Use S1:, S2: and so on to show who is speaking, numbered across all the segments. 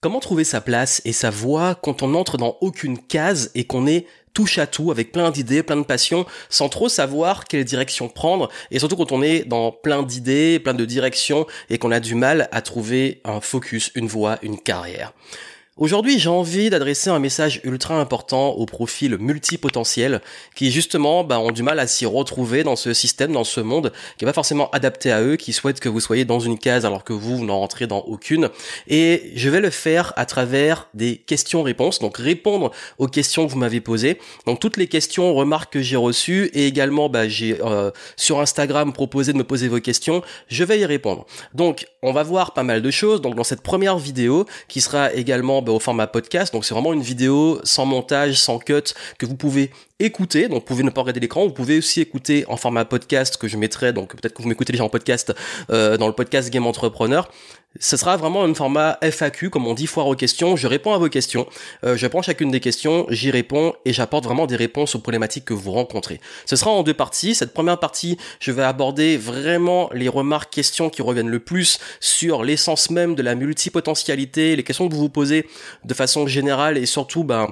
S1: Comment trouver sa place et sa voix quand on n'entre dans aucune case et qu'on est touche à tout avec plein d'idées, plein de passions, sans trop savoir quelle direction prendre et surtout quand on est dans plein d'idées, plein de directions et qu'on a du mal à trouver un focus, une voie, une carrière? Aujourd'hui, j'ai envie d'adresser un message ultra important aux profils multipotentiels qui justement bah, ont du mal à s'y retrouver dans ce système, dans ce monde qui est pas forcément adapté à eux, qui souhaitent que vous soyez dans une case alors que vous, vous n'en rentrez dans aucune. Et je vais le faire à travers des questions-réponses, donc répondre aux questions que vous m'avez posées. Donc toutes les questions, remarques que j'ai reçues et également bah, j'ai euh, sur Instagram proposé de me poser vos questions, je vais y répondre. Donc on va voir pas mal de choses. Donc dans cette première vidéo qui sera également au format podcast. Donc c'est vraiment une vidéo sans montage, sans cut, que vous pouvez écouter. Donc vous pouvez ne pas regarder l'écran. Vous pouvez aussi écouter en format podcast que je mettrai. Donc peut-être que vous m'écoutez déjà en podcast euh, dans le podcast Game Entrepreneur. Ce sera vraiment un format FAQ, comme on dit, foire aux questions. Je réponds à vos questions, euh, je prends chacune des questions, j'y réponds et j'apporte vraiment des réponses aux problématiques que vous rencontrez. Ce sera en deux parties. Cette première partie, je vais aborder vraiment les remarques, questions qui reviennent le plus sur l'essence même de la multipotentialité, les questions que vous vous posez de façon générale et surtout, ben,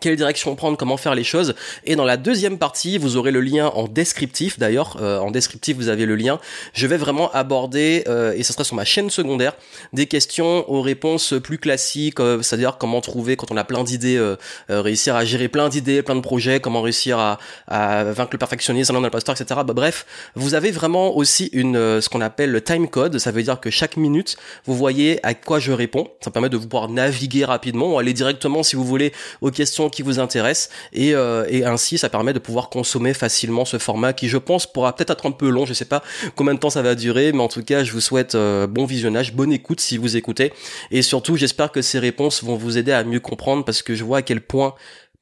S1: quelle direction prendre, comment faire les choses. Et dans la deuxième partie, vous aurez le lien en descriptif d'ailleurs. Euh, en descriptif, vous avez le lien. Je vais vraiment aborder, euh, et ce sera sur ma chaîne secondaire, des questions aux réponses plus classiques, euh, c'est-à-dire comment trouver quand on a plein d'idées, réussir à gérer plein d'idées, plein de projets, comment réussir à, vaincre le perfectionnisme, un imposteur, etc. Bah, bref, vous avez vraiment aussi une ce qu'on appelle le time code. Ça veut dire que chaque minute, vous voyez à quoi je réponds. Ça permet de vous pouvoir naviguer rapidement ou aller directement, si vous voulez, aux questions qui vous intéresse et, euh, et ainsi ça permet de pouvoir consommer facilement ce format qui je pense pourra peut-être être un peu long, je sais pas combien de temps ça va durer, mais en tout cas je vous souhaite euh, bon visionnage, bonne écoute si vous écoutez. Et surtout j'espère que ces réponses vont vous aider à mieux comprendre parce que je vois à quel point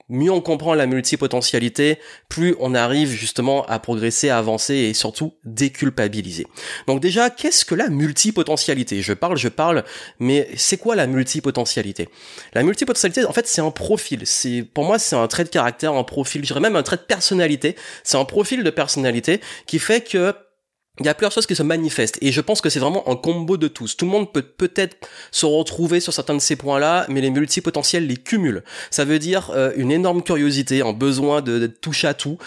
S1: mieux on comprend la multipotentialité, plus on arrive justement à progresser, à avancer et surtout déculpabiliser. Donc déjà, qu'est-ce que la multipotentialité? Je parle, je parle, mais c'est quoi la multipotentialité? La multipotentialité, en fait, c'est un profil. C'est pour moi, c'est un trait de caractère, un profil, je dirais même un trait de personnalité. C'est un profil de personnalité qui fait que il y a plusieurs choses qui se manifestent et je pense que c'est vraiment un combo de tous. Tout le monde peut peut-être se retrouver sur certains de ces points-là, mais les multipotentiels les cumulent. Ça veut dire euh, une énorme curiosité, un besoin de, touche à tout,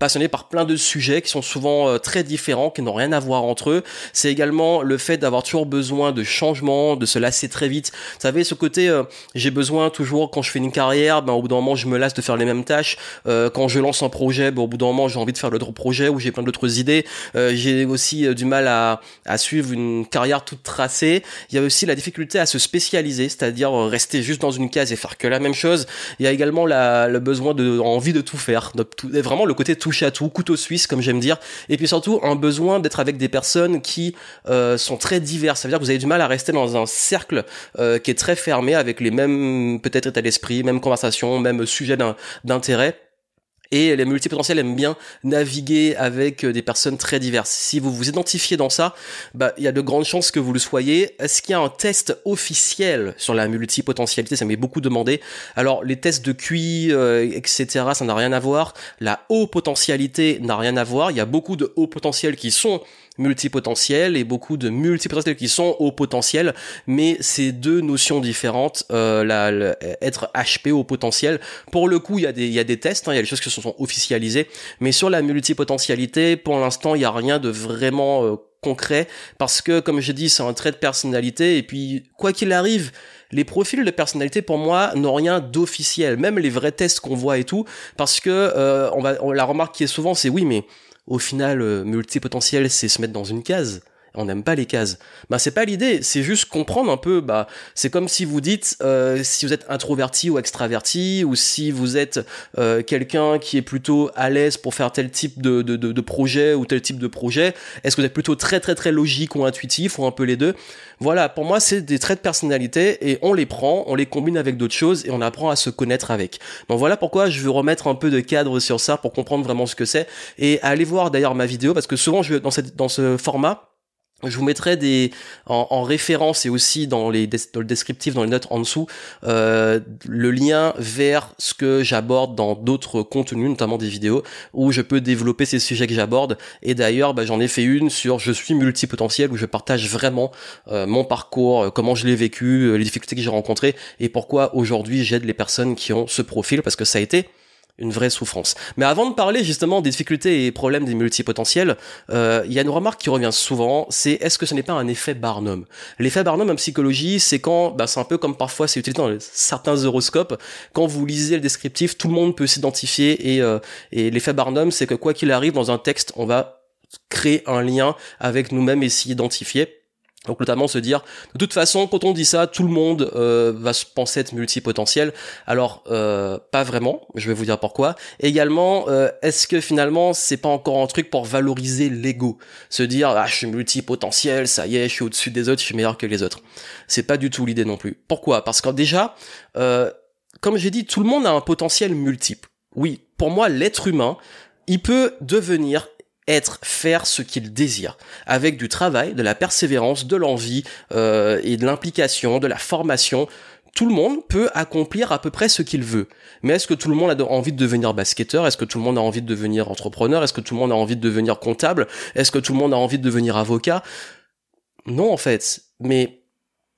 S1: passionné par plein de sujets qui sont souvent euh, très différents, qui n'ont rien à voir entre eux. C'est également le fait d'avoir toujours besoin de changement, de se lasser très vite. Vous savez, ce côté, euh, j'ai besoin toujours quand je fais une carrière, ben au bout d'un moment je me lasse de faire les mêmes tâches. quand je lance un projet, ben, au bout d'un moment j'ai envie de faire d'autres projets ou j'ai plein d'autres idées. j'ai aussi euh, du mal à, à, suivre une carrière toute tracée. Il y a aussi la difficulté à se spécialiser, c'est-à-dire euh, rester juste dans une case et faire que la même chose. Il y a également la, le besoin de envie de tout faire, de tout, vraiment le côté touche à tout, couteau suisse comme j'aime dire. Et puis surtout un besoin d'être avec des personnes qui euh, sont très diverses. Ça veut dire que vous avez du mal à rester dans un cercle euh, qui est très fermé avec les mêmes peut-être état d'esprit, mêmes conversations, mêmes sujets d'intérêt et les multipotentiels aiment bien naviguer avec euh, des personnes très diverses. Si vous vous identifiez dans ça, bah il y a de grandes chances que vous le soyez. Est-ce qu'il y a un test officiel sur la multipotentialité? Ça m'est beaucoup demandé. Alors les tests de QI, euh, etc., ça n'a rien à voir. La haut potentialité n'a rien à voir. Il y a beaucoup de hauts potentiels qui sont multipotentiel et beaucoup de multipotentiels qui sont au potentiel, mais c'est deux notions différentes. Euh, la, être HP au potentiel, pour le coup, il y a des, y a des tests, hein, il y a des choses qui se sont officialisées, mais sur la multipotentialité, pour l'instant, il n'y a rien de vraiment euh, concret parce que, comme j'ai dit, c'est un trait de personnalité et puis quoi qu'il arrive, les profils de personnalité pour moi n'ont rien d'officiel, même les vrais tests qu'on voit et tout, parce que euh, on va, la remarque qui est souvent, c'est oui, mais au final, euh, multipotentiel, c'est se mettre dans une case. On n'aime pas les cases. Bah c'est pas l'idée, c'est juste comprendre un peu. Bah c'est comme si vous dites euh, si vous êtes introverti ou extraverti, ou si vous êtes euh, quelqu'un qui est plutôt à l'aise pour faire tel type de, de, de, de projet ou tel type de projet. Est-ce que vous êtes plutôt très très très logique ou intuitif ou un peu les deux? Voilà, pour moi c'est des traits de personnalité et on les prend, on les combine avec d'autres choses et on apprend à se connaître avec. Donc voilà pourquoi je veux remettre un peu de cadre sur ça pour comprendre vraiment ce que c'est et aller voir d'ailleurs ma vidéo parce que souvent je dans cette dans ce format Je vous mettrai des en, référence et aussi dans les dans le descriptif dans les notes en dessous euh, le lien vers ce que j'aborde dans d'autres contenus, notamment des vidéos où je peux développer ces sujets que j'aborde. Et d'ailleurs, bah, j'en ai fait une sur je suis multipotentiel où je partage vraiment euh, mon parcours, euh, comment je l'ai vécu, les difficultés que j'ai rencontrées et pourquoi aujourd'hui j'aide les personnes qui ont ce profil parce que ça a été une vraie souffrance. Mais avant de parler justement des difficultés et problèmes des multipotentiels, euh, il y a une remarque qui revient souvent, c'est est-ce que ce n'est pas un effet Barnum? L'effet Barnum en psychologie, c'est quand, bah, c'est un peu comme parfois c'est utilisé dans certains horoscopes, quand vous lisez le descriptif, tout le monde peut s'identifier et, euh, et l'effet Barnum, c'est que quoi qu'il arrive dans un texte, on va créer un lien avec nous-mêmes et s'y identifier. Donc notamment se dire, de toute façon, quand on dit ça, tout le monde euh, va se penser être multipotentiel. Alors euh, pas vraiment. Je vais vous dire pourquoi. également, euh, est-ce que finalement c'est pas encore un truc pour valoriser l'ego, se dire ah je suis multipotentiel, ça y est, je suis au-dessus des autres, je suis meilleur que les autres. C'est pas du tout l'idée non plus. Pourquoi? Parce que déjà, comme j'ai dit, tout le monde a un potentiel multiple. Oui, pour moi, l'être humain, il peut devenir être, faire ce qu'il désire, avec du travail, de la persévérance, de l'envie euh, et de l'implication, de la formation. Tout le monde peut accomplir à peu près ce qu'il veut. Mais est-ce que tout le monde a envie de devenir basketteur? Est-ce que tout le monde a envie de devenir entrepreneur? Est-ce que tout le monde a envie de devenir comptable? Est-ce que tout le monde a envie de devenir avocat? Non, en fait. Mais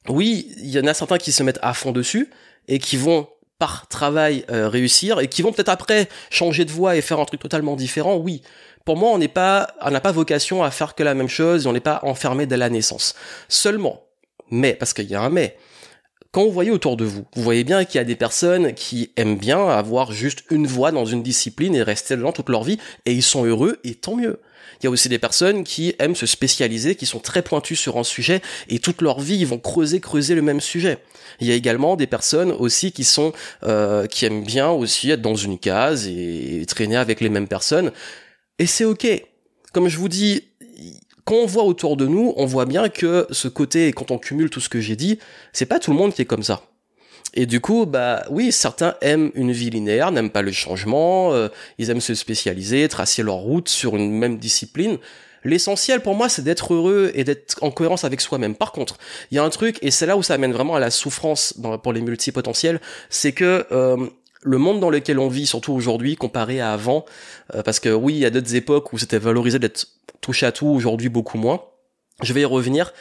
S1: oui, il y en a certains qui se mettent à fond dessus et qui vont par travail euh, réussir et qui vont peut-être après changer de voie et faire un truc totalement différent, oui pour moi, on n'est pas, on n'a pas vocation à faire que la même chose, on n'est pas enfermé dès la naissance. Seulement, mais, parce qu'il y a un mais, quand vous voyez autour de vous, vous voyez bien qu'il y a des personnes qui aiment bien avoir juste une voie dans une discipline et rester dedans toute leur vie, et ils sont heureux, et tant mieux. Il y a aussi des personnes qui aiment se spécialiser, qui sont très pointues sur un sujet, et toute leur vie, ils vont creuser, creuser le même sujet. Il y a également des personnes aussi qui sont, euh, qui aiment bien aussi être dans une case et traîner avec les mêmes personnes. Et c'est ok. Comme je vous dis, quand on voit autour de nous, on voit bien que ce côté, quand on cumule tout ce que j'ai dit, c'est pas tout le monde qui est comme ça. Et du coup, bah oui, certains aiment une vie linéaire, n'aiment pas le changement, euh, ils aiment se spécialiser, tracer leur route sur une même discipline. L'essentiel pour moi, c'est d'être heureux et d'être en cohérence avec soi-même. Par contre, il y a un truc, et c'est là où ça amène vraiment à la souffrance pour les multipotentiels, c'est que euh, le monde dans lequel on vit, surtout aujourd'hui, comparé à avant, euh, parce que oui, il y a d'autres époques où c'était valorisé d'être touché à tout, aujourd'hui beaucoup moins. Je vais y revenir.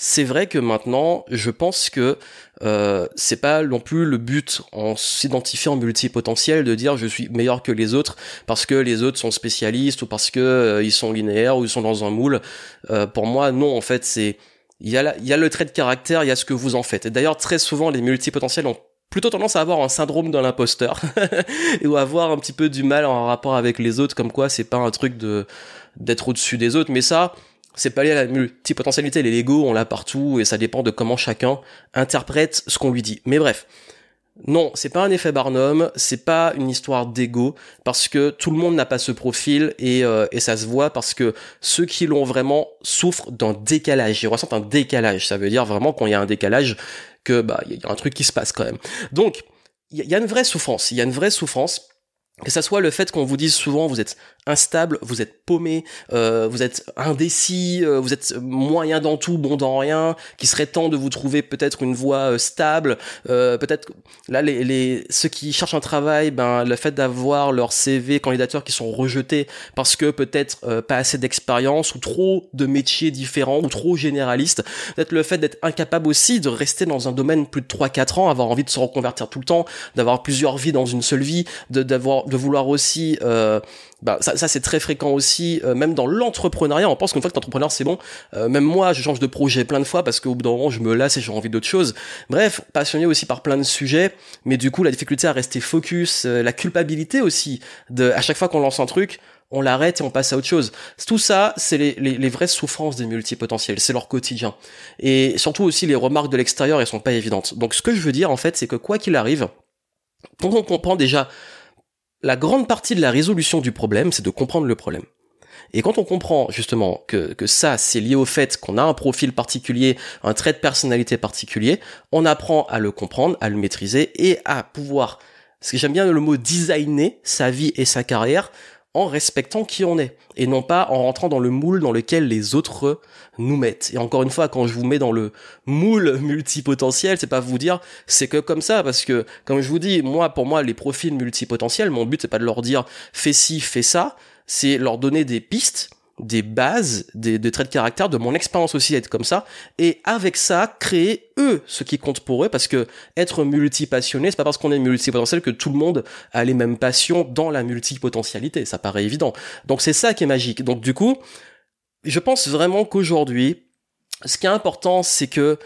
S1: C'est vrai que maintenant, je pense que euh, c'est pas non plus le but en s'identifiant multipotentiel de dire je suis meilleur que les autres parce que les autres sont spécialistes ou parce que euh, ils sont linéaires ou ils sont dans un moule. Euh, pour moi, non. En fait, c'est il y a il y a le trait de caractère, il y a ce que vous en faites. Et d'ailleurs, très souvent, les multipotentiels ont plutôt tendance à avoir un syndrome de l'imposteur ou avoir un petit peu du mal en rapport avec les autres comme quoi c'est pas un truc de d'être au-dessus des autres mais ça c'est pas lié à la multipotentialité les Lego on l'a partout et ça dépend de comment chacun interprète ce qu'on lui dit mais bref non, c'est pas un effet Barnum, c'est pas une histoire d'ego, parce que tout le monde n'a pas ce profil et, euh, et ça se voit parce que ceux qui l'ont vraiment souffrent d'un décalage. Ils ressentent un décalage. Ça veut dire vraiment quand il y a un décalage, bah il y a un truc qui se passe quand même. Donc il y, a une vraie souffrance, il y a une vraie souffrance que ça soit le fait qu'on vous dise souvent vous êtes instable, vous êtes paumé, euh, vous êtes indécis, euh, vous êtes moyen dans tout, bon dans rien, qu'il serait temps de vous trouver peut-être une voie euh, stable, peut-être là les, les ceux qui cherchent un travail, ben le fait d'avoir leur CV candidature qui sont rejetés parce que peut-être pas assez d'expérience ou trop de métiers différents ou trop généralistes, peut-être le fait d'être incapable aussi de rester dans un domaine plus de 3 4 ans, avoir envie de se reconvertir tout le temps, d'avoir plusieurs vies dans une seule vie, de d'avoir de vouloir aussi euh, bah, ça, ça c'est très fréquent aussi, euh, même dans l'entrepreneuriat. On pense qu'une fois que t'es entrepreneur, c'est bon. Euh, même moi, je change de projet plein de fois parce qu'au bout d'un moment, je me lasse et j'ai envie d'autre chose. Bref, passionné aussi par plein de sujets, mais du coup, la difficulté à rester focus, la culpabilité aussi, de à chaque fois qu'on lance un truc, on l'arrête et on passe à autre chose. Tout ça, c'est les, les, les, vraies souffrances des multipotentiels, c'est leur quotidien. Et surtout aussi, les remarques de l'extérieur, elles sont pas évidentes. Donc ce que je veux dire, en fait, c'est que quoi qu'il arrive, quand on comprend déjà la grande partie de la résolution du problème, c'est de comprendre le problème. Et quand on comprend justement que, ça, c'est lié au fait qu'on a un profil particulier, un trait de personnalité particulier, on apprend à le comprendre, à le maîtriser et à pouvoir, parce que j'aime bien le mot designer sa vie et sa carrière respectant qui on est et non pas en rentrant dans le moule dans lequel les autres nous mettent. Et encore une fois, quand je vous mets dans le moule multipotentiel, c'est pas vous dire c'est que comme ça parce que comme je vous dis, moi pour moi les profils multipotentiels, mon but c'est pas de leur dire fais ci, fais ça, c'est leur donner des pistes des bases, des, traits de caractère, de mon expérience aussi être comme ça, et avec ça, créer eux ce qui compte pour eux, parce que être multipassionné, c'est pas parce qu'on est multipotentiel que tout le monde a les mêmes passions dans la multipotentialité, ça paraît évident. Donc c'est ça qui est magique. Donc du coup, je pense vraiment qu'aujourd'hui, ce qui est important, c'est que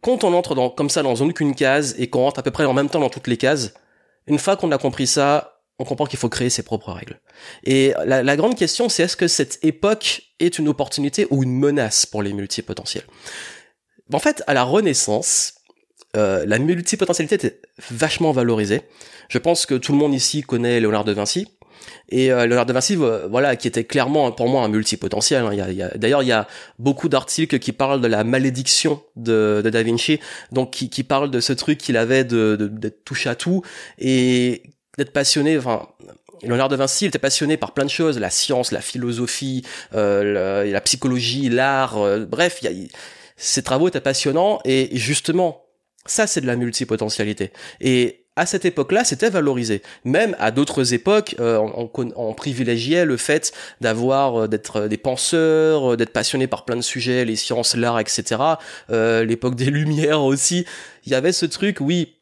S1: quand on entre dans, comme ça dans aucune case et qu'on rentre à peu près en même temps dans toutes les cases, une fois qu'on a compris ça, on comprend qu'il faut créer ses propres règles. Et la, grande question, c'est est-ce que cette époque est une opportunité ou une menace pour les multipotentiels? En fait, à la Renaissance, euh, la multipotentialité était vachement valorisée. Je pense que tout le monde ici connaît Léonard de Vinci. Et euh, Léonard de Vinci, voilà, qui était clairement pour moi un multipotentiel. Hein. Il y a, D'ailleurs, il y a beaucoup d'articles qui parlent de la malédiction de, Da Vinci, donc qui, qui parlent de ce truc qu'il avait de, de, de touche à tout et d'être passionné, enfin, Léonard de Vinci, il était passionné par plein de choses, la science, la philosophie, euh, la, psychologie, l'art, euh, bref, ses travaux étaient passionnants et justement, ça c'est de la multipotentialité. Et à cette époque-là, c'était valorisé. Même à d'autres époques, euh, on, privilégiait le fait d'avoir, d'être des penseurs, d'être passionné par plein de sujets, les sciences, l'art, etc. L'époque des Lumières aussi, il y avait ce truc, oui,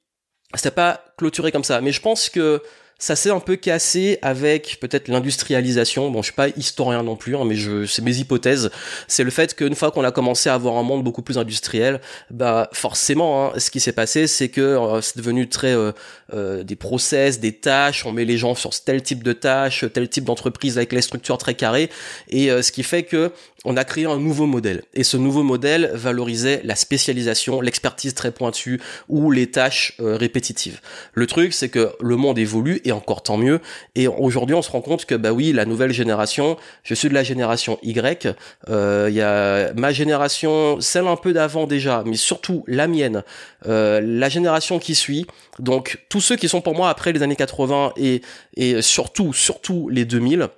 S1: c'était pas clôturé comme ça. Mais je pense que ça s'est un peu cassé avec peut-être l'industrialisation. Bon, je suis pas historien non plus, hein, mais je, c'est mes hypothèses. C'est le fait qu'une fois qu'on a commencé à avoir un monde beaucoup plus industriel, bah forcément, hein, ce qui s'est passé, c'est que euh, c'est devenu très euh, euh, des process, des tâches. On met les gens sur tel type de tâches, tel type d'entreprise avec les structures très carrées, et ce qui fait que on a créé un nouveau modèle. Et ce nouveau modèle valorisait la spécialisation, l'expertise très pointue ou les tâches répétitives. Le truc, c'est que le monde évolue et encore tant mieux. Et aujourd'hui, on se rend compte que bah oui, la nouvelle génération, je suis de la génération Y. Euh, il y a ma génération, celle un peu d'avant déjà, mais surtout la mienne, euh, la génération qui suit. Donc tous ceux qui sont pour moi après les années 80 et et surtout surtout les 2000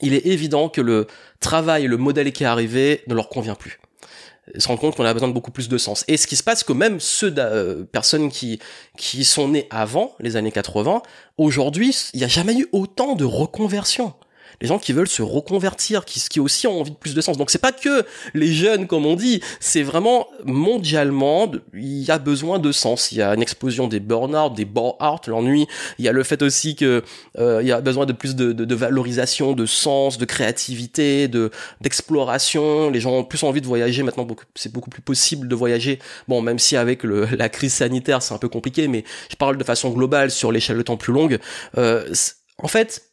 S1: il est évident que le travail, le modèle qui est arrivé ne leur convient plus se rendre compte qu'on a besoin de beaucoup plus de sens. Et ce qui se passe, que même ceux euh, personnes qui qui sont nées avant les années 80, aujourd'hui, il n'y a jamais eu autant de reconversion les gens qui veulent se reconvertir, qui, qui aussi ont envie de plus de sens. Donc c'est pas que les jeunes, comme on dit, c'est vraiment mondialement, il y a besoin de sens. Il y a une explosion des burn-out, des bore-out, l'ennui. Il y a le fait aussi que euh, il y a besoin de plus de, de, de, valorisation, de sens, de créativité, de d'exploration. Les gens ont plus envie de voyager maintenant. C'est beaucoup plus possible de voyager. Bon, même si avec le, la crise sanitaire, c'est un peu compliqué, mais je parle de façon globale sur l'échelle de temps plus longue. Euh, en fait,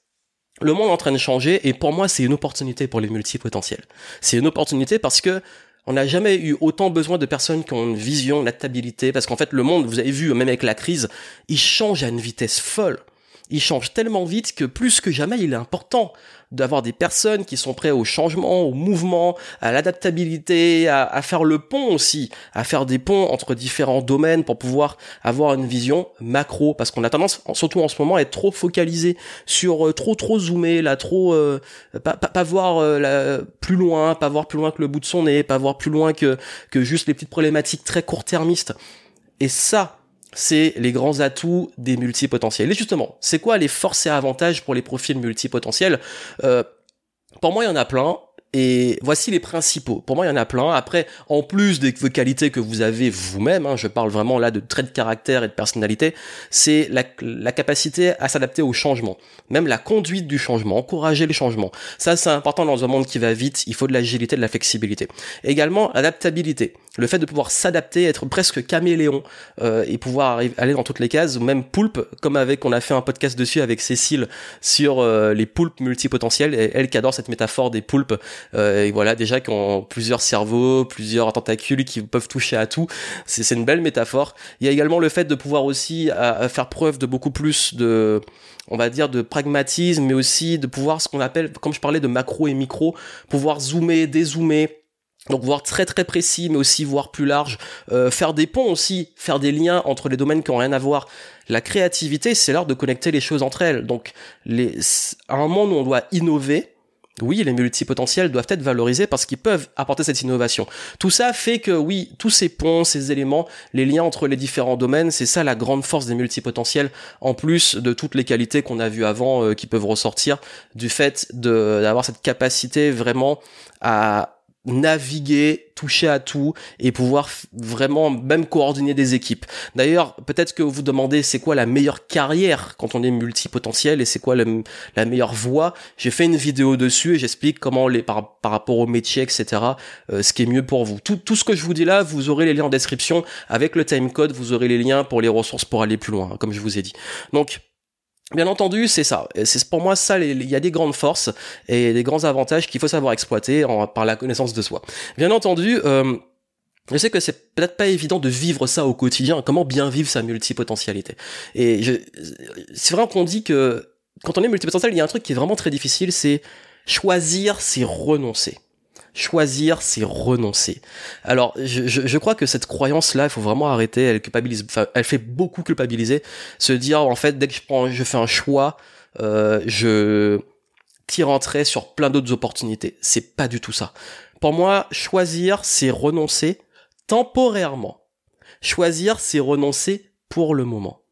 S1: le monde est en train de changer et pour moi c'est une opportunité pour les multipotentiels. C'est une opportunité parce que on n'a jamais eu autant besoin de personnes qui ont une vision, une adaptabilité, parce qu'en fait le monde, vous avez vu, même avec la crise, il change à une vitesse folle. Il change tellement vite que plus que jamais il est important d'avoir des personnes qui sont prêtes au changement, au mouvement, à l'adaptabilité, à, faire le pont aussi, à faire des ponts entre différents domaines pour pouvoir avoir une vision macro, parce qu'on a tendance, surtout en ce moment, à être trop focalisé sur euh, trop trop zoomé, là, trop euh, pas, pas, voir euh, plus loin, pas voir plus loin que le bout de son nez, pas voir plus loin que que juste les petites problématiques très court-termistes. Et ça, c'est les grands atouts des multipotentiels. Et justement, c'est quoi les forces et avantages pour les profils multipotentiels? Euh, Pour moi, il y en a plein. Et voici les principaux. Pour moi, il y en a plein. Après, en plus des qualités que vous avez vous-même, hein, je parle vraiment là de traits de caractère et de personnalité, c'est la, la, capacité à s'adapter au changement. Même la conduite du changement, encourager les changements. Ça, c'est important dans un monde qui va vite. Il faut de l'agilité, de la flexibilité. Également, adaptabilité le fait de pouvoir s'adapter, être presque caméléon euh, et pouvoir aller dans toutes les cases, ou même poulpe, comme avec on a fait un podcast dessus avec Cécile sur euh, les poulpes multipotentiels, et elle qui adore cette métaphore des poulpes, et voilà déjà qui ont plusieurs cerveaux, plusieurs tentacules qui peuvent toucher à tout, c'est une belle métaphore. Il y a également le fait de pouvoir aussi faire preuve de beaucoup plus de on va dire de pragmatisme mais aussi de pouvoir ce qu'on appelle comme je parlais de macro et micro pouvoir zoomer dézoomer Donc voir très très précis, mais aussi voir plus large, euh, faire des ponts aussi, faire des liens entre les domaines qui ont rien à voir. La créativité, c'est l'art de connecter les choses entre elles. Donc les, à un moment où on doit innover, oui, les multipotentiels doivent être valorisés parce qu'ils peuvent apporter cette innovation. Tout ça fait que oui, tous ces ponts, ces éléments, les liens entre les différents domaines, c'est ça la grande force des multipotentiels, en plus de toutes les qualités qu'on a vues avant euh, qui peuvent ressortir du fait d'avoir cette capacité vraiment à naviguer, toucher à tout et pouvoir vraiment même coordonner des équipes. D'ailleurs, peut-être que vous vous demandez c'est quoi la meilleure carrière quand on est multipotentiel et c'est quoi la meilleure voie? J'ai fait une vidéo dessus et j'explique comment les par, par rapport au métier, etc. Euh, ce qui est mieux pour vous. Tout, tout ce que je vous dis là, vous aurez les liens en description. Avec le timecode, vous aurez les liens pour les ressources pour aller plus loin, comme je vous ai dit. Donc Bien entendu, c'est ça. C'est pour moi ça. Il y a des grandes forces et des grands avantages qu'il faut savoir exploiter par la connaissance de soi. Bien entendu. Euh, je sais que c'est peut-être pas évident de vivre ça au quotidien, comment bien vivre sa multipotentialité? Et c'est vrai qu'on dit que quand on est multipotentiel, il y a un truc qui est vraiment très difficile, c'est choisir, c'est renoncer. Choisir, c'est renoncer. Alors, je, je, crois que cette croyance-là, il faut vraiment arrêter. Elle culpabilise, enfin, elle fait beaucoup culpabiliser. Se dire, en fait, dès que je prends, je fais un choix, euh, je tire en trait sur plein d'autres opportunités. C'est pas du tout ça. Pour moi, choisir, c'est renoncer temporairement. Choisir, c'est renoncer pour le moment.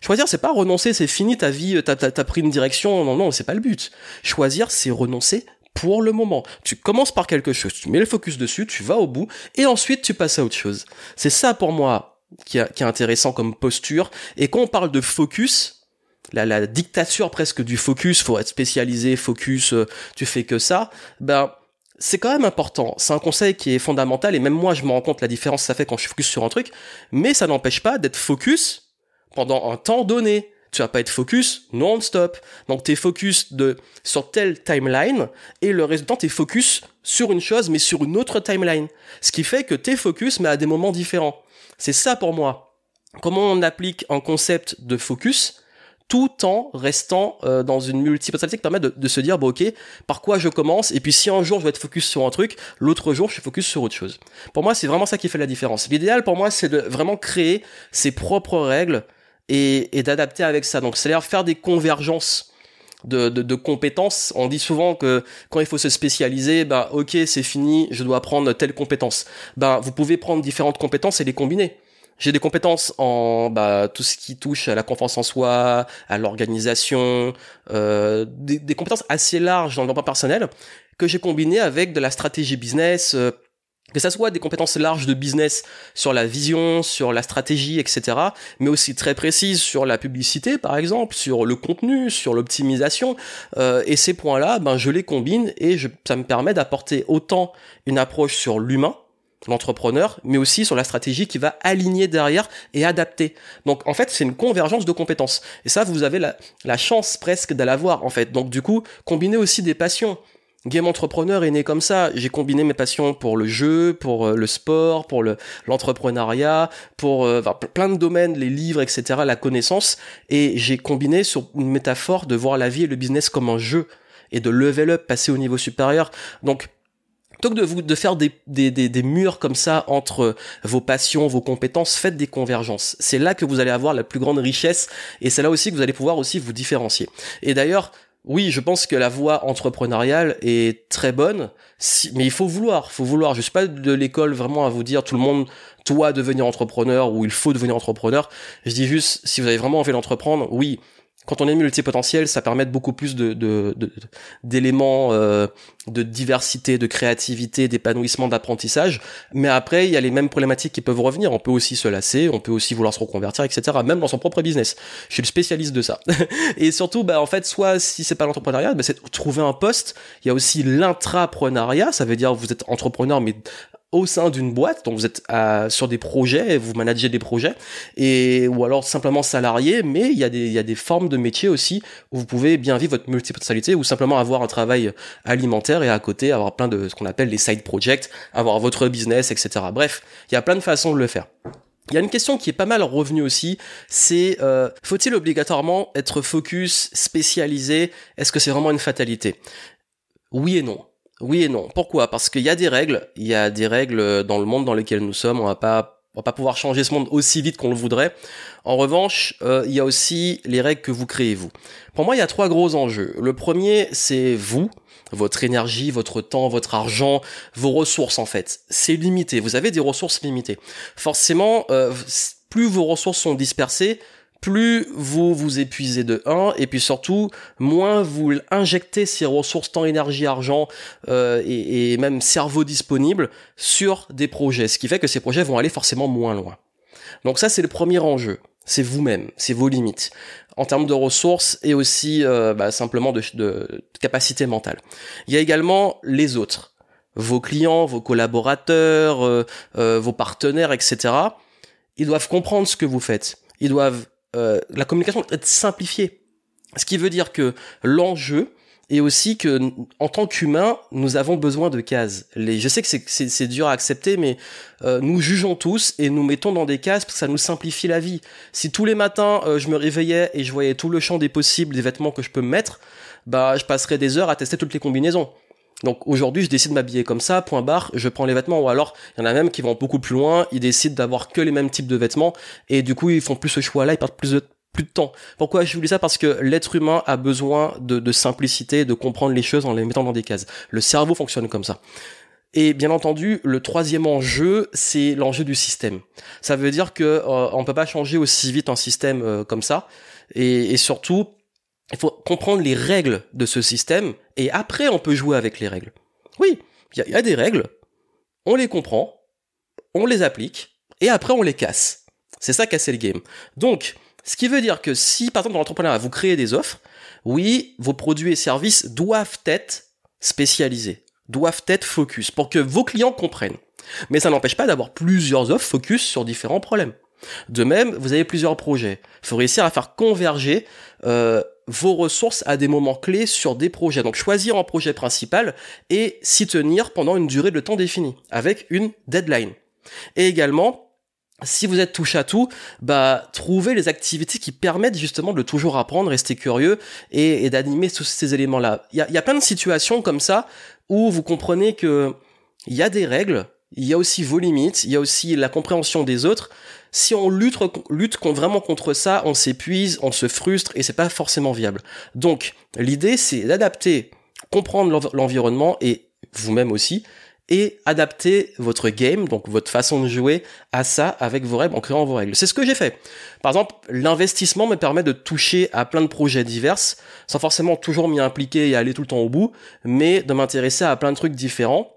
S1: Choisir, c'est pas renoncer, c'est fini ta vie, t'as, t'as pris une direction. Non, non, c'est pas le but. Choisir, c'est renoncer pour le moment. Tu commences par quelque chose, tu mets le focus dessus, tu vas au bout, et ensuite tu passes à autre chose. C'est ça pour moi qui, est intéressant comme posture. Et quand on parle de focus, la, la dictature presque du focus, faut être spécialisé, focus, euh, tu fais que ça, ben c'est quand même important. C'est un conseil qui est fondamental et même moi je me rends compte la différence que ça fait quand je suis focus sur un truc, mais ça n'empêche pas d'être focus pendant un temps donné tu vas pas être focus non-stop. Donc t'es focus de sur telle timeline et le résultat t'es focus sur une chose mais sur une autre timeline. Ce qui fait que t'es focus mais à des moments différents. C'est ça pour moi. Comment on applique un concept de focus tout en restant euh, dans une multipotentialité qui permet de, de, se dire bon ok par quoi je commence? Et puis si un jour je vais être focus sur un truc l'autre jour je suis focus sur autre chose pour moi c'est vraiment ça qui fait la différence l'idéal pour moi c'est de vraiment créer ses propres règles et, d'adapter avec ça. Donc, c'est-à-dire faire des convergences de, de, compétences. On dit souvent que quand il faut se spécialiser, bah ok, c'est fini, je dois prendre telle compétence. Ben, vous pouvez prendre différentes compétences et les combiner. J'ai des compétences en bah, tout ce qui touche à la confiance en soi, à l'organisation, euh, des, des, compétences assez larges dans le développement personnel que j'ai combiné avec de la stratégie business, euh, que ça soit des compétences larges de business sur la vision, sur la stratégie, etc., mais aussi très précises sur la publicité, par exemple, sur le contenu, sur l'optimisation. Euh, et ces points-là, ben, je les combine et je, ça me permet d'apporter autant une approche sur l'humain, l'entrepreneur, mais aussi sur la stratégie qui va aligner derrière et adapter. Donc en fait, c'est une convergence de compétences. Et ça, vous avez la, la chance presque de l'avoir en fait. Donc du coup, combiner aussi des passions. Game Entrepreneur est né comme ça. J'ai combiné mes passions pour le jeu, pour euh, le sport, pour le l'entrepreneuriat, pour euh, plein de domaines, les livres, etc., la connaissance. Et j'ai combiné sur une métaphore de voir la vie et le business comme un jeu et de level up, passer au niveau supérieur. Donc plutôt que de vous de faire des, des, des, des, murs comme ça entre vos passions, vos compétences, faites des convergences. C'est là que vous allez avoir la plus grande richesse et c'est là aussi que vous allez pouvoir aussi vous différencier. Et d'ailleurs, oui, je pense que la voie entrepreneuriale est très bonne, mais il faut vouloir, faut vouloir. Je suis pas de l'école vraiment à vous dire tout le monde doit devenir entrepreneur ou il faut devenir entrepreneur. Je dis juste si vous avez vraiment envie d'entreprendre, oui, quand on est multipotentiel, ça permet beaucoup plus de, d'éléments euh, de diversité, de créativité, d'épanouissement, d'apprentissage. Mais après, il y a les mêmes problématiques qui peuvent revenir. On peut aussi se lasser, on peut aussi vouloir se reconvertir, etc. Même dans son propre business. Je suis le spécialiste de ça. Et surtout, bah en fait, soit si c'est pas l'entrepreneuriat, bah, c'est trouver un poste. Il y a aussi l'intrapreneuriat, ça veut dire vous êtes entrepreneur mais au sein d'une boîte, donc vous êtes sur des projets, vous managez des projets, et ou alors simplement salarié, mais il y a des il y a des formes de métiers aussi où vous pouvez bien vivre votre multipotentialité ou simplement avoir un travail alimentaire et à côté avoir plein de ce qu'on appelle les side projects, avoir votre business, etc. Bref, il y a plein de façons de le faire. Il y a une question qui est pas mal revenue aussi, c'est euh, faut-il obligatoirement être focus, spécialisé? Est-ce que c'est vraiment une fatalité? Oui et non. Oui et non. Pourquoi? Parce qu'il y a des règles, il y a des règles dans le monde dans lequel nous sommes, on va pas on va pas pouvoir changer ce monde aussi vite qu'on le voudrait. En revanche, euh, il y a aussi les règles que vous créez vous. Pour moi, il y a trois gros enjeux. Le premier, c'est vous, votre énergie, votre temps, votre argent, vos ressources en fait. C'est limité. Vous avez des ressources limitées. Forcément, euh, plus vos ressources sont dispersées, plus vous vous épuisez de 1 et puis surtout moins vous injectez ces ressources temps énergie argent euh, et, même cerveau disponible sur des projets. Ce qui fait que ces projets vont aller forcément moins loin. Donc ça c'est le premier enjeu. C'est vous-même. C'est vos limites. En termes de ressources et aussi euh, bah, simplement de, de capacité mentale. Il y a également les autres. Vos clients vos collaborateurs euh, euh vos partenaires etc ils doivent comprendre ce que vous faites. Ils doivent euh, la communication doit être simplifiée. Ce qui veut dire que l'enjeu est aussi que en tant qu'humain, nous avons besoin de cases. Les, je sais que c'est dur à accepter, mais euh, nous jugeons tous et nous mettons dans des cases parce que ça nous simplifie la vie. Si tous les matins euh, je me réveillais et je voyais tout le champ des possibles des vêtements que je peux me mettre, bah je passerais des heures à tester toutes les combinaisons. Donc aujourd'hui, je décide de m'habiller comme ça, point barre, je prends les vêtements, ou alors il y en a même qui vont beaucoup plus loin, ils décident d'avoir que les mêmes types de vêtements, et du coup ils font plus ce choix-là, ils perdent plus de plus de temps. Pourquoi je vous dis ça? Parce que l'être humain a besoin de, de simplicité, de comprendre les choses en les mettant dans des cases. Le cerveau fonctionne comme ça. Et bien entendu, le troisième enjeu, c'est l'enjeu du système. Ça veut dire que euh, on peut pas changer aussi vite un système euh, comme ça, et, et surtout, il faut comprendre les règles de ce système et après on peut jouer avec les règles. Oui, il y, a des règles, on les comprend, on les applique et après on les casse. C'est ça casser le game. Donc, ce qui veut dire que si par exemple dans l'entrepreneuriat vous créez des offres, oui, vos produits et services doivent être spécialisés, doivent être focus pour que vos clients comprennent. Mais ça n'empêche pas d'avoir plusieurs offres focus sur différents problèmes. De même, vous avez plusieurs projets. Il faut réussir à faire converger euh, vos ressources à des moments clés sur des projets. Donc choisir un projet principal et s'y tenir pendant une durée de temps définie, avec une deadline. Et également, si vous êtes touche à tout, bah trouver les activités qui permettent justement de toujours apprendre, rester curieux et, d'animer tous ces éléments-là. Il y a, y a plein de situations comme ça où vous comprenez que il y a des règles, il y a aussi vos limites, il y a aussi la compréhension des autres. Si on lutte, vraiment contre ça, on s'épuise, on se frustre et c'est pas forcément viable. Donc, l'idée, c'est d'adapter, comprendre l'environnement et vous-même aussi, et adapter votre game, donc votre façon de jouer à ça avec vos règles en créant vos règles. C'est ce que j'ai fait. Par exemple, l'investissement me permet de toucher à plein de projets divers, sans forcément toujours m'y impliquer et aller tout le temps au bout, mais de m'intéresser à plein de trucs différents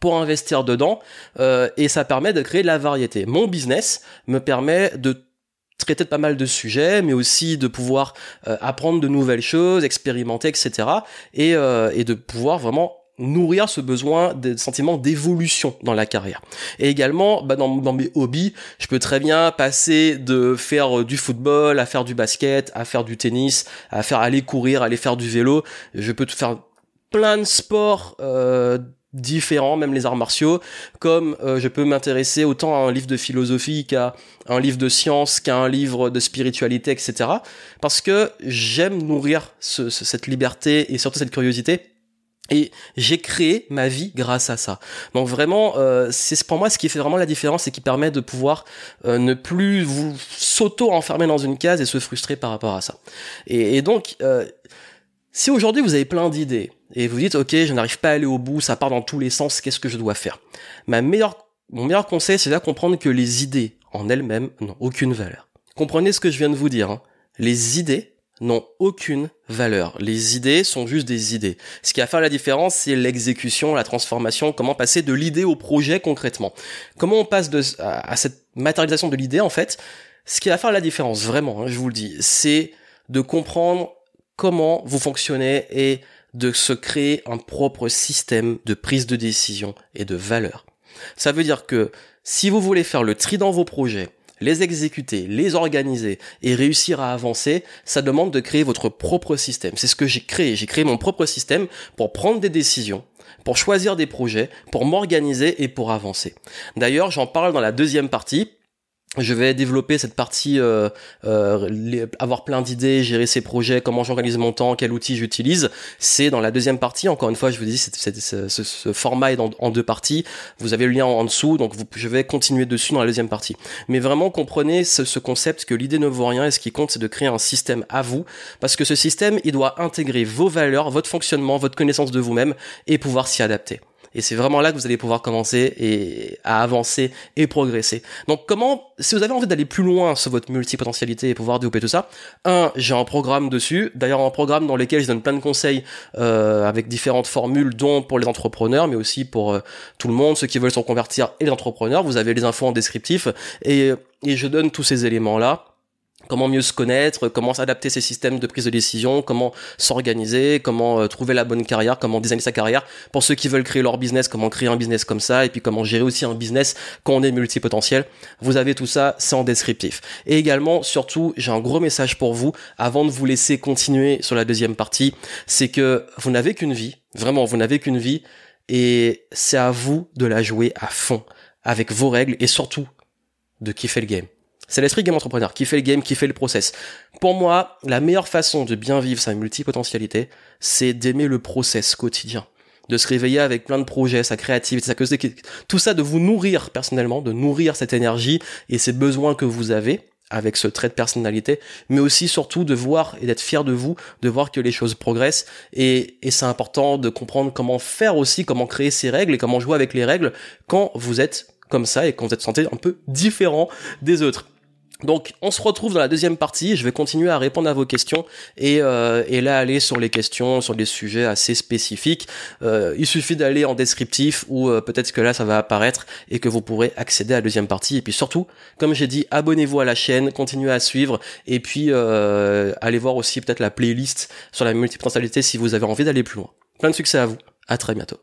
S1: pour investir dedans euh, et ça permet de créer de la variété. Mon business me permet de traiter de pas mal de sujets, mais aussi de pouvoir euh, apprendre de nouvelles choses, expérimenter, etc. Et, euh, et de pouvoir vraiment nourrir ce besoin de sentiment d'évolution dans la carrière. Et également, bah dans, dans, mes hobbies, je peux très bien passer de faire du football à faire du basket, à faire du tennis, à faire aller courir, aller faire du vélo. Je peux faire plein de sports euh, différents, même les arts martiaux, comme euh, je peux m'intéresser autant à un livre de philosophie qu'à un livre de science, qu'à un livre de spiritualité, etc. Parce que j'aime nourrir cette liberté et surtout cette curiosité. Et j'ai créé ma vie grâce à ça. Donc vraiment, euh, c'est pour moi ce qui fait vraiment la différence et qui permet de pouvoir euh, ne plus vous s'auto-enfermer dans une case et se frustrer par rapport à ça. Et, et donc, si aujourd'hui vous avez plein d'idées, et vous dites ok je n'arrive pas à aller au bout, ça part dans tous les sens, qu'est-ce que je dois faire? Ma meilleure, mon meilleur conseil c'est de comprendre que les idées en elles-mêmes n'ont aucune valeur. Comprenez ce que je viens de vous dire. Hein. Les idées n'ont aucune valeur. Les idées sont juste des idées. Ce qui va faire la différence, c'est l'exécution, la transformation, comment passer de l'idée au projet concrètement. Comment on passe de, à, cette matérialisation de l'idée en fait? Ce qui va faire la différence, vraiment, hein, je vous le dis, c'est de comprendre comment vous fonctionnez et de se créer un propre système de prise de décision et de valeur. Ça veut dire que si vous voulez faire le tri dans vos projets, les exécuter, les organiser et réussir à avancer, ça demande de créer votre propre système. C'est ce que j'ai créé. J'ai créé mon propre système pour prendre des décisions, pour choisir des projets, pour m'organiser et pour avancer. D'ailleurs, j'en parle dans la deuxième partie je vais développer cette partie, euh, euh, avoir plein d'idées, gérer ses projets, comment j'organise mon temps, quel outil j'utilise. C'est dans la deuxième partie. Encore une fois, je vous dis, ce, format est en deux parties. Vous avez le lien en, dessous, donc je vais continuer dessus dans la deuxième partie. Mais vraiment, comprenez ce, ce concept que l'idée ne vaut rien et ce qui compte, c'est de créer un système à vous, parce que ce système, il doit intégrer vos valeurs, votre fonctionnement, votre connaissance de vous-même et pouvoir s'y adapter. Et c'est vraiment là que vous allez pouvoir commencer et à avancer et progresser. Donc comment, si vous avez envie d'aller plus loin sur votre multipotentialité et pouvoir développer tout ça, un, j'ai un programme dessus. D'ailleurs un programme dans lequel je donne plein de conseils euh, avec différentes formules, dont pour les entrepreneurs, mais aussi pour euh, tout le monde, ceux qui veulent s'en convertir et les entrepreneurs. Vous avez les infos en descriptif et, et je donne tous ces éléments là comment mieux se connaître, comment s'adapter ses systèmes de prise de décision, comment s'organiser, comment euh, trouver la bonne carrière, comment designer sa carrière. Pour ceux qui veulent créer leur business, comment créer un business comme ça, et puis comment gérer aussi un business quand on est multipotentiel. Vous avez tout ça, c'est en descriptif. Et également, surtout, j'ai un gros message pour vous, avant de vous laisser continuer sur la deuxième partie, c'est que vous n'avez qu'une vie, vraiment, vous n'avez qu'une vie, et c'est à vous de la jouer à fond, avec vos règles, et surtout, de kiffer le game. C'est l'esprit game entrepreneur qui fait le game, qui fait le process. Pour moi, la meilleure façon de bien vivre sa multipotentialité, c'est d'aimer le process quotidien de se réveiller avec plein de projets, sa créativité, sa curiosité, tout ça de vous nourrir personnellement, de nourrir cette énergie et ces besoins que vous avez avec ce trait de personnalité, mais aussi surtout de voir et d'être fier de vous, de voir que les choses progressent et, et c'est important de comprendre comment faire aussi, comment créer ces règles et comment jouer avec les règles quand vous êtes comme ça et quand vous êtes santé un peu différent des autres. Donc on se retrouve dans la deuxième partie, je vais continuer à répondre à vos questions et, euh, et là aller sur les questions, sur des sujets assez spécifiques. Euh, il suffit d'aller en descriptif ou euh, peut-être que là ça va apparaître et que vous pourrez accéder à la deuxième partie. Et puis surtout, comme j'ai dit, abonnez-vous à la chaîne, continuez à suivre et puis euh, allez voir aussi peut-être la playlist sur la multipotentialité si vous avez envie d'aller plus loin. Plein de succès à vous, à très bientôt.